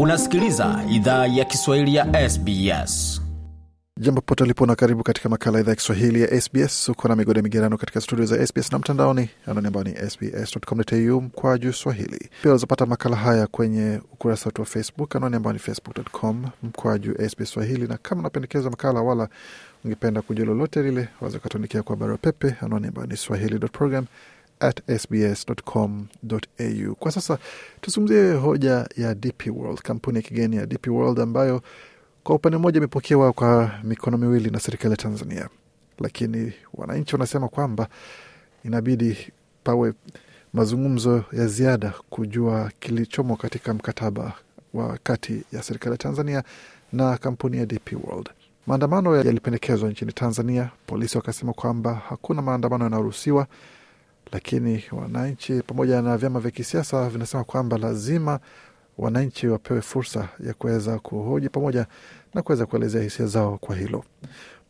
Unasikiliza idhaa ya Kiswahili ya SBS. Jambo pote ulipo na karibu katika makala idhaa ya Kiswahili ya SBS. Uko na migode migerano katika studio za SBS na mtandaoni anani ambao ni sbs.com.au mkwa juu swahili. Pia unazopata makala haya kwenye ukurasa wetu wa Facebook anani ambao ni facebook.com mkwa juu SBS swahili, na kama unapendekeza makala wala ungependa kujua lolote lile, waweza ukatuandikia kwa barua pepe anani ambao ni swahili.program at sbs.com.au. Kwa sasa tuzungumzie hoja ya DP World, kampuni ya kigeni ya DP World ambayo kwa upande mmoja imepokewa kwa mikono miwili na serikali ya Tanzania, lakini wananchi wanasema kwamba inabidi pawe mazungumzo ya ziada kujua kilichomo katika mkataba wa kati ya serikali ya Tanzania na kampuni ya DP World. Maandamano yalipendekezwa nchini Tanzania, polisi wakasema kwamba hakuna maandamano yanayoruhusiwa, lakini wananchi pamoja na vyama vya kisiasa vinasema kwamba lazima wananchi wapewe fursa ya kuweza kuhoji pamoja na kuweza kuelezea hisia zao kwa hilo.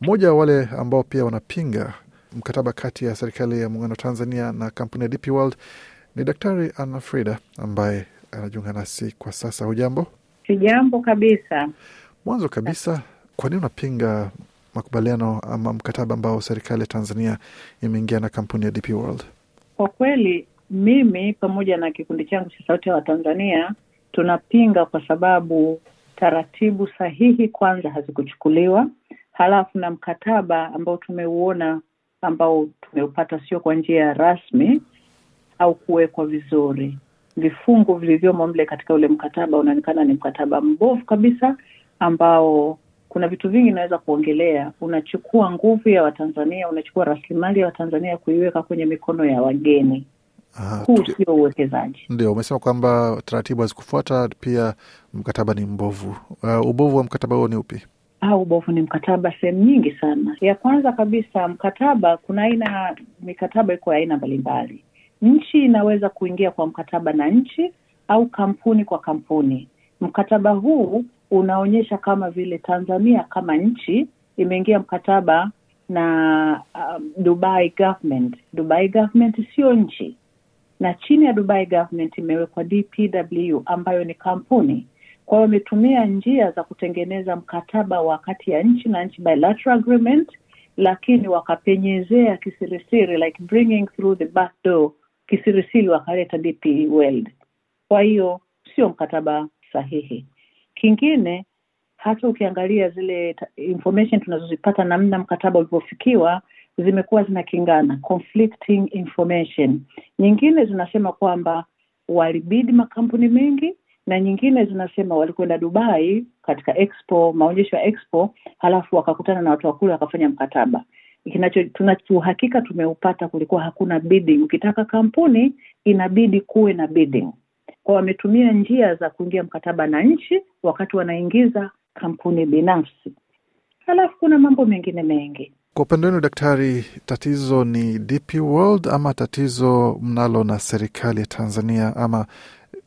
Mmoja wa wale ambao pia wanapinga mkataba kati ya serikali ya muungano wa Tanzania na kampuni ya DP World ni Daktari Anna Frida ambaye anajiunga nasi kwa sasa. Hujambo? Sijambo kabisa. Mwanzo kabisa, kwa nini unapinga makubaliano ama mkataba ambao serikali ya Tanzania imeingia na kampuni ya DP World? Kwa kweli mimi pamoja na kikundi changu cha Sauti ya Watanzania tunapinga kwa sababu taratibu sahihi kwanza hazikuchukuliwa, halafu na mkataba ambao tumeuona ambao tumeupata sio kwa njia rasmi au kuwekwa vizuri. Vifungu vilivyomo mle katika ule mkataba unaonekana ni mkataba mbovu kabisa, ambao kuna vitu vingi inaweza kuongelea. Unachukua nguvu ya Watanzania, unachukua rasilimali ya Watanzania kuiweka kwenye mikono ya wageni. Huu sio uwekezaji. Ndio, umesema kwamba taratibu hazikufuata, pia mkataba ni mbovu. Uh, ubovu wa mkataba huo ni upi? Ha, ubovu ni mkataba sehemu nyingi sana. Ya kwanza kabisa, mkataba, kuna aina mikataba iko ya aina mbalimbali. Nchi inaweza kuingia kwa mkataba na nchi au kampuni kwa kampuni. Mkataba huu unaonyesha kama vile Tanzania kama nchi imeingia mkataba na um, Dubai government. Dubai government sio nchi, na chini ya Dubai government imewekwa DPW ambayo ni kampuni. Kwa hiyo wametumia njia za kutengeneza mkataba wa kati ya nchi na nchi, bilateral agreement, lakini wakapenyezea kisirisiri, like bringing through the back door, kisirisiri wakaleta DP World. Kwa hiyo sio mkataba sahihi. Kingine, hata ukiangalia zile information tunazozipata namna mkataba ulivyofikiwa zimekuwa zinakingana, conflicting information. Nyingine zinasema kwamba walibidi makampuni mengi na nyingine zinasema walikwenda Dubai katika expo, maonyesho ya expo, halafu wakakutana na watu wakule wakafanya mkataba. Kinacho tunauhakika tumeupata, kulikuwa hakuna bidding. Ukitaka kampuni inabidi kuwe na bidding. Kwa wametumia njia za kuingia mkataba na nchi wakati wanaingiza kampuni binafsi. Halafu kuna mambo mengine mengi. Kwa upande wenu daktari, tatizo ni DP World ama tatizo mnalo na serikali ya Tanzania ama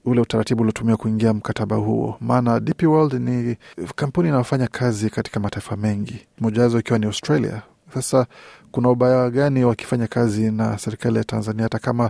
ule utaratibu uliotumia kuingia mkataba huo? Maana DP World ni kampuni inayofanya kazi katika mataifa mengi, mojawazo ikiwa ni Australia. Sasa kuna ubaya gani wakifanya kazi na serikali ya Tanzania, hata kama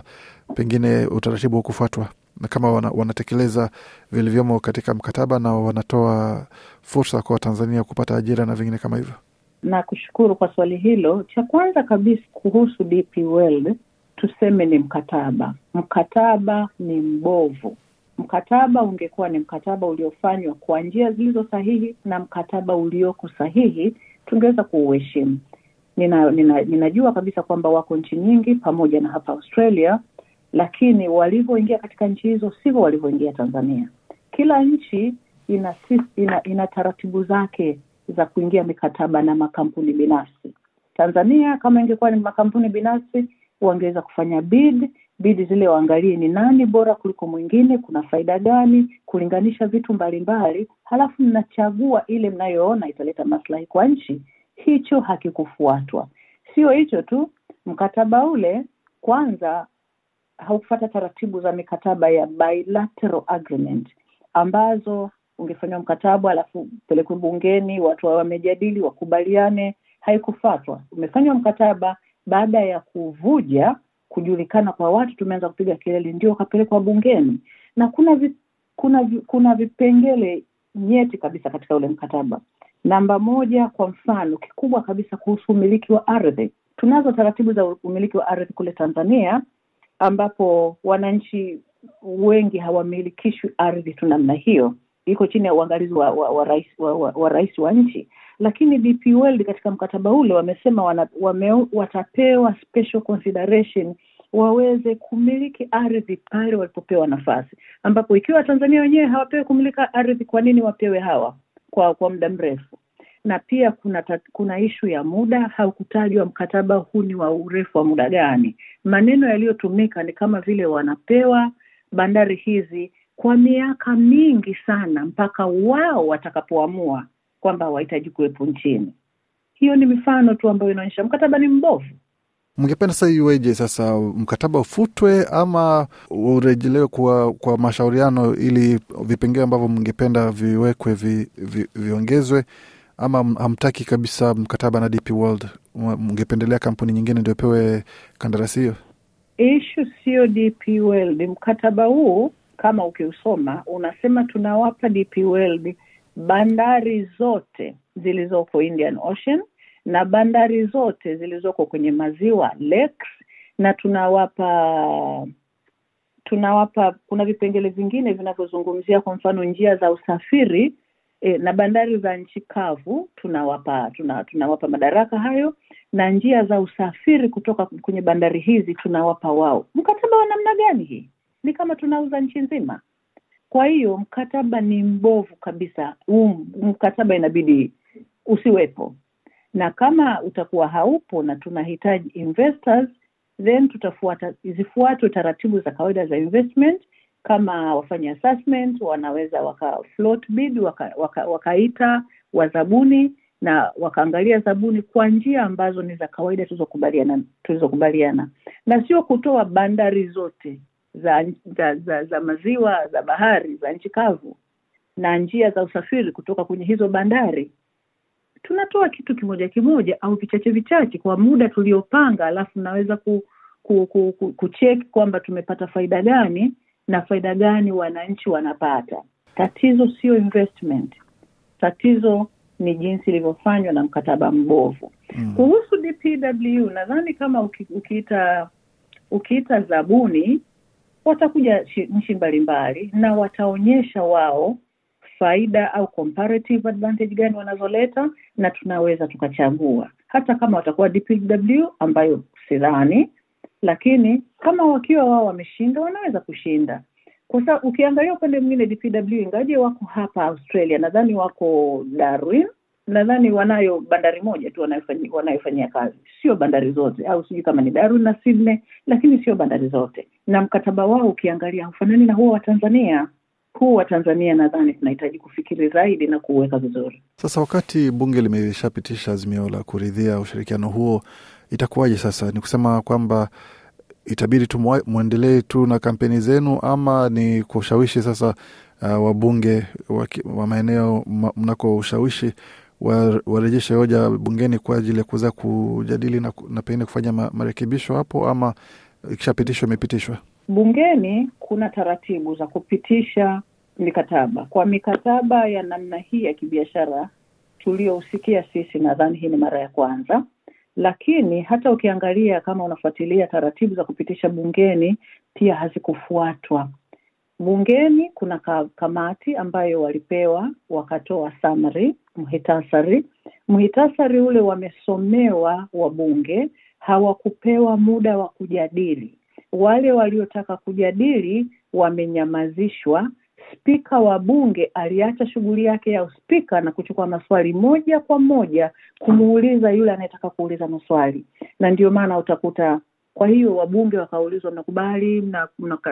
pengine utaratibu hukufuatwa na kama wana, wanatekeleza vilivyomo katika mkataba na wanatoa fursa kwa Watanzania kupata ajira na vingine kama hivyo? na kushukuru kwa swali hilo. Cha kwanza kabisa kuhusu DP World, tuseme ni mkataba. Mkataba ni mbovu. Mkataba ungekuwa ni mkataba uliofanywa kwa njia zilizo sahihi na mkataba ulioko sahihi, tungeweza kuuheshimu. Nina, nina, ninajua kabisa kwamba wako nchi nyingi pamoja na hapa Australia, lakini walivyoingia katika nchi hizo sivyo walivyoingia Tanzania. Kila nchi ina, ina, ina taratibu zake za kuingia mikataba na makampuni binafsi. Tanzania kama ingekuwa ni makampuni binafsi, wangeweza kufanya bid bid zile, waangalie ni nani bora kuliko mwingine, kuna faida gani, kulinganisha vitu mbalimbali, halafu mnachagua ile mnayoona italeta maslahi kwa nchi. Hicho hakikufuatwa. Sio hicho tu, mkataba ule kwanza haukufata taratibu za mikataba ya bilateral agreement ambazo ungefanywa mkataba alafu upelekwe bungeni, watu wamejadili, wakubaliane. Haikufatwa. Umefanywa mkataba baada ya kuvuja kujulikana kwa watu, tumeanza kupiga kelele, ndio ukapelekwa bungeni, na kuna vi, kuna vi- kuna vipengele nyeti kabisa katika ule mkataba. Namba moja, kwa mfano kikubwa kabisa kuhusu umiliki wa ardhi. Tunazo taratibu za umiliki wa ardhi kule Tanzania ambapo wananchi wengi hawamilikishwi ardhi tu namna hiyo, iko chini ya uangalizi wa, wa, wa, rais, wa, wa, wa rais wa nchi. Lakini DP World katika mkataba ule wamesema wana, wame, watapewa special consideration waweze kumiliki ardhi pale walipopewa nafasi, ambapo ikiwa Tanzania wenyewe hawapewi kumiliki ardhi, kwa nini wapewe hawa kwa kwa muda mrefu? Na pia kuna tat, kuna ishu ya muda, haukutajwa mkataba huu ni wa urefu wa muda gani. Maneno yaliyotumika ni kama vile wanapewa bandari hizi kwa miaka mingi sana, mpaka wao watakapoamua kwamba hawahitaji kuwepo nchini. Hiyo ni mifano tu ambayo inaonyesha mkataba ni mbovu. Mngependa sasa iweje sasa, mkataba ufutwe ama urejelewe kwa, kwa mashauriano ili vipengee ambavyo mngependa viwekwe vi, vi, viongezwe ama hamtaki kabisa mkataba na DP World? Mngependelea kampuni nyingine ndio pewe kandarasi hiyo? Ishu sio DP World. Mkataba huu kama ukiusoma unasema tunawapa DP World bandari zote zilizoko Indian Ocean na bandari zote zilizoko kwenye maziwa lakes, na tunawapa tunawapa kuna vipengele vingine vinavyozungumzia kwa mfano njia za usafiri e, na bandari za nchi kavu tunawapa tuna, tunawapa madaraka hayo na njia za usafiri kutoka kwenye bandari hizi tunawapa wao. Mkataba wa namna gani hii? Ni kama tunauza nchi nzima. Kwa hiyo mkataba ni mbovu kabisa. Huu mkataba inabidi usiwepo, na kama utakuwa haupo na tunahitaji investors, then tutafuata zifuatwe taratibu za kawaida za investment. Kama wafanya assessment wanaweza waka float bid waka, waka, wazabuni na wakaangalia zabuni kwa njia ambazo ni za kawaida tulizokubaliana tulizokubaliana, na sio kutoa bandari zote za, za, za, za maziwa za bahari za nchi kavu na njia za usafiri kutoka kwenye hizo bandari. Tunatoa kitu kimoja kimoja au vichache vichache kwa muda tuliopanga, alafu naweza ku, ku, ku, ku, kucheki kwamba tumepata faida gani na faida gani wananchi wanapata. Tatizo sio investment, tatizo ni jinsi ilivyofanywa na mkataba mbovu. Mm. Kuhusu DPW, nadhani kama uki, ukiita ukiita zabuni watakuja nchi mbalimbali na wataonyesha wao faida au comparative advantage gani wanazoleta, na tunaweza tukachagua, hata kama watakuwa DPW ambayo sidhani, lakini kama wakiwa wao wameshinda, wanaweza kushinda kwa sababu ukiangalia upande mwingine DPW ingaje wako hapa Australia, nadhani wako Darwin, nadhani wanayo bandari moja tu wanayofanyia kazi, sio bandari zote, au sijui kama ni Darwin na Sydney, lakini sio bandari zote. Na mkataba wao ukiangalia haufanani na huo wa Tanzania. Huu wa Tanzania nadhani tunahitaji kufikiri zaidi na kuuweka vizuri. Sasa wakati bunge limeshapitisha azimio la kuridhia ushirikiano huo, itakuwaje sasa? Ni kusema kwamba itabidi tu mwendelee tu na kampeni zenu, ama ni kwa ushawishi sasa uh, wabunge wa, wa maeneo mnako ushawishi warejeshe hoja bungeni kwa ajili ya kuweza kujadili na, na pengine kufanya ma, marekebisho hapo, ama ikishapitishwa imepitishwa? Bungeni kuna taratibu za kupitisha mikataba. Kwa mikataba ya namna hii ya kibiashara tuliyousikia sisi, nadhani hii ni mara ya kwanza, lakini hata ukiangalia kama unafuatilia taratibu za kupitisha bungeni, pia hazikufuatwa. Bungeni kuna ka, kamati ambayo walipewa wakatoa summary, mhitasari. Mhitasari ule wamesomewa wabunge, hawakupewa muda wa kujadili. Wale waliotaka kujadili wamenyamazishwa. Spika wa bunge aliacha shughuli yake ya uspika na kuchukua maswali moja kwa moja kumuuliza yule anayetaka kuuliza maswali, na ndio maana utakuta kwa hiyo wabunge wakaulizwa, mnakubali, mna-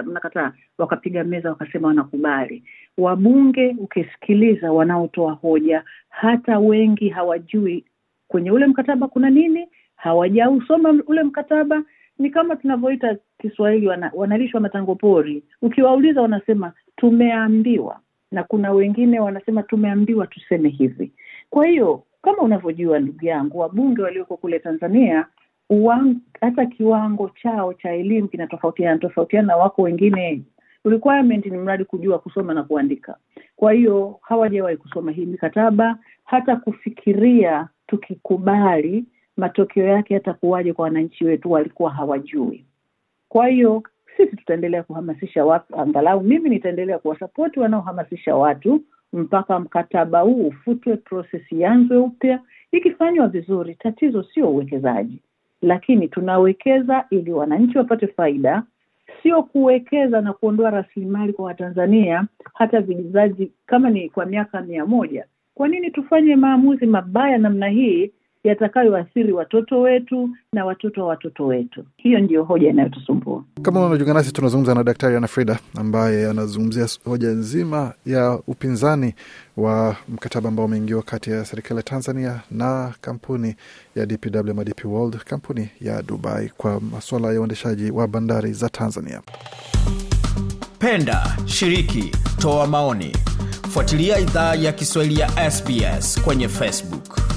mnakataa? Wakapiga meza wakasema wanakubali. Wabunge ukisikiliza, wanaotoa hoja, hata wengi hawajui kwenye ule mkataba kuna nini, hawajausoma ule mkataba. Ni kama tunavyoita Kiswahili, wana, wanalishwa matango pori. Ukiwauliza wanasema tumeambiwa, na kuna wengine wanasema tumeambiwa tuseme hivi. Kwa hiyo kama unavyojua ndugu yangu, wabunge walioko kule Tanzania hata kiwango chao cha elimu kinatofautiana tofautiana, wako wengine requirement ni mradi kujua kusoma na kuandika. Kwa hiyo hawajawahi kusoma hii mikataba, hata kufikiria tukikubali matokeo yake yatakuwaje kwa wananchi wetu, walikuwa hawajui. Kwa hiyo sisi tutaendelea kuhamasisha watu, angalau mimi nitaendelea kuwasapoti wanaohamasisha watu mpaka mkataba huu ufutwe, proses ianzwe upya. Ikifanywa vizuri, tatizo sio uwekezaji, lakini tunawekeza ili wananchi wapate faida, sio kuwekeza na kuondoa rasilimali kwa Watanzania hata vizazi kama ni kwa miaka mia moja. Kwa nini tufanye maamuzi mabaya namna hii yatakayoathiri watoto wetu na watoto wa watoto wetu? Hiyo ndiyo hoja inayotusumbua. Kama unajiunga nasi, tunazungumza na Daktari Ana Frida ambaye anazungumzia hoja nzima ya upinzani wa mkataba ambao umeingiwa kati ya serikali ya Tanzania na kampuni ya DPW ama DP World, kampuni ya Dubai kwa masuala ya uendeshaji wa bandari za Tanzania. Penda, shiriki, toa maoni, fuatilia idhaa ya Kiswahili ya SBS kwenye Facebook.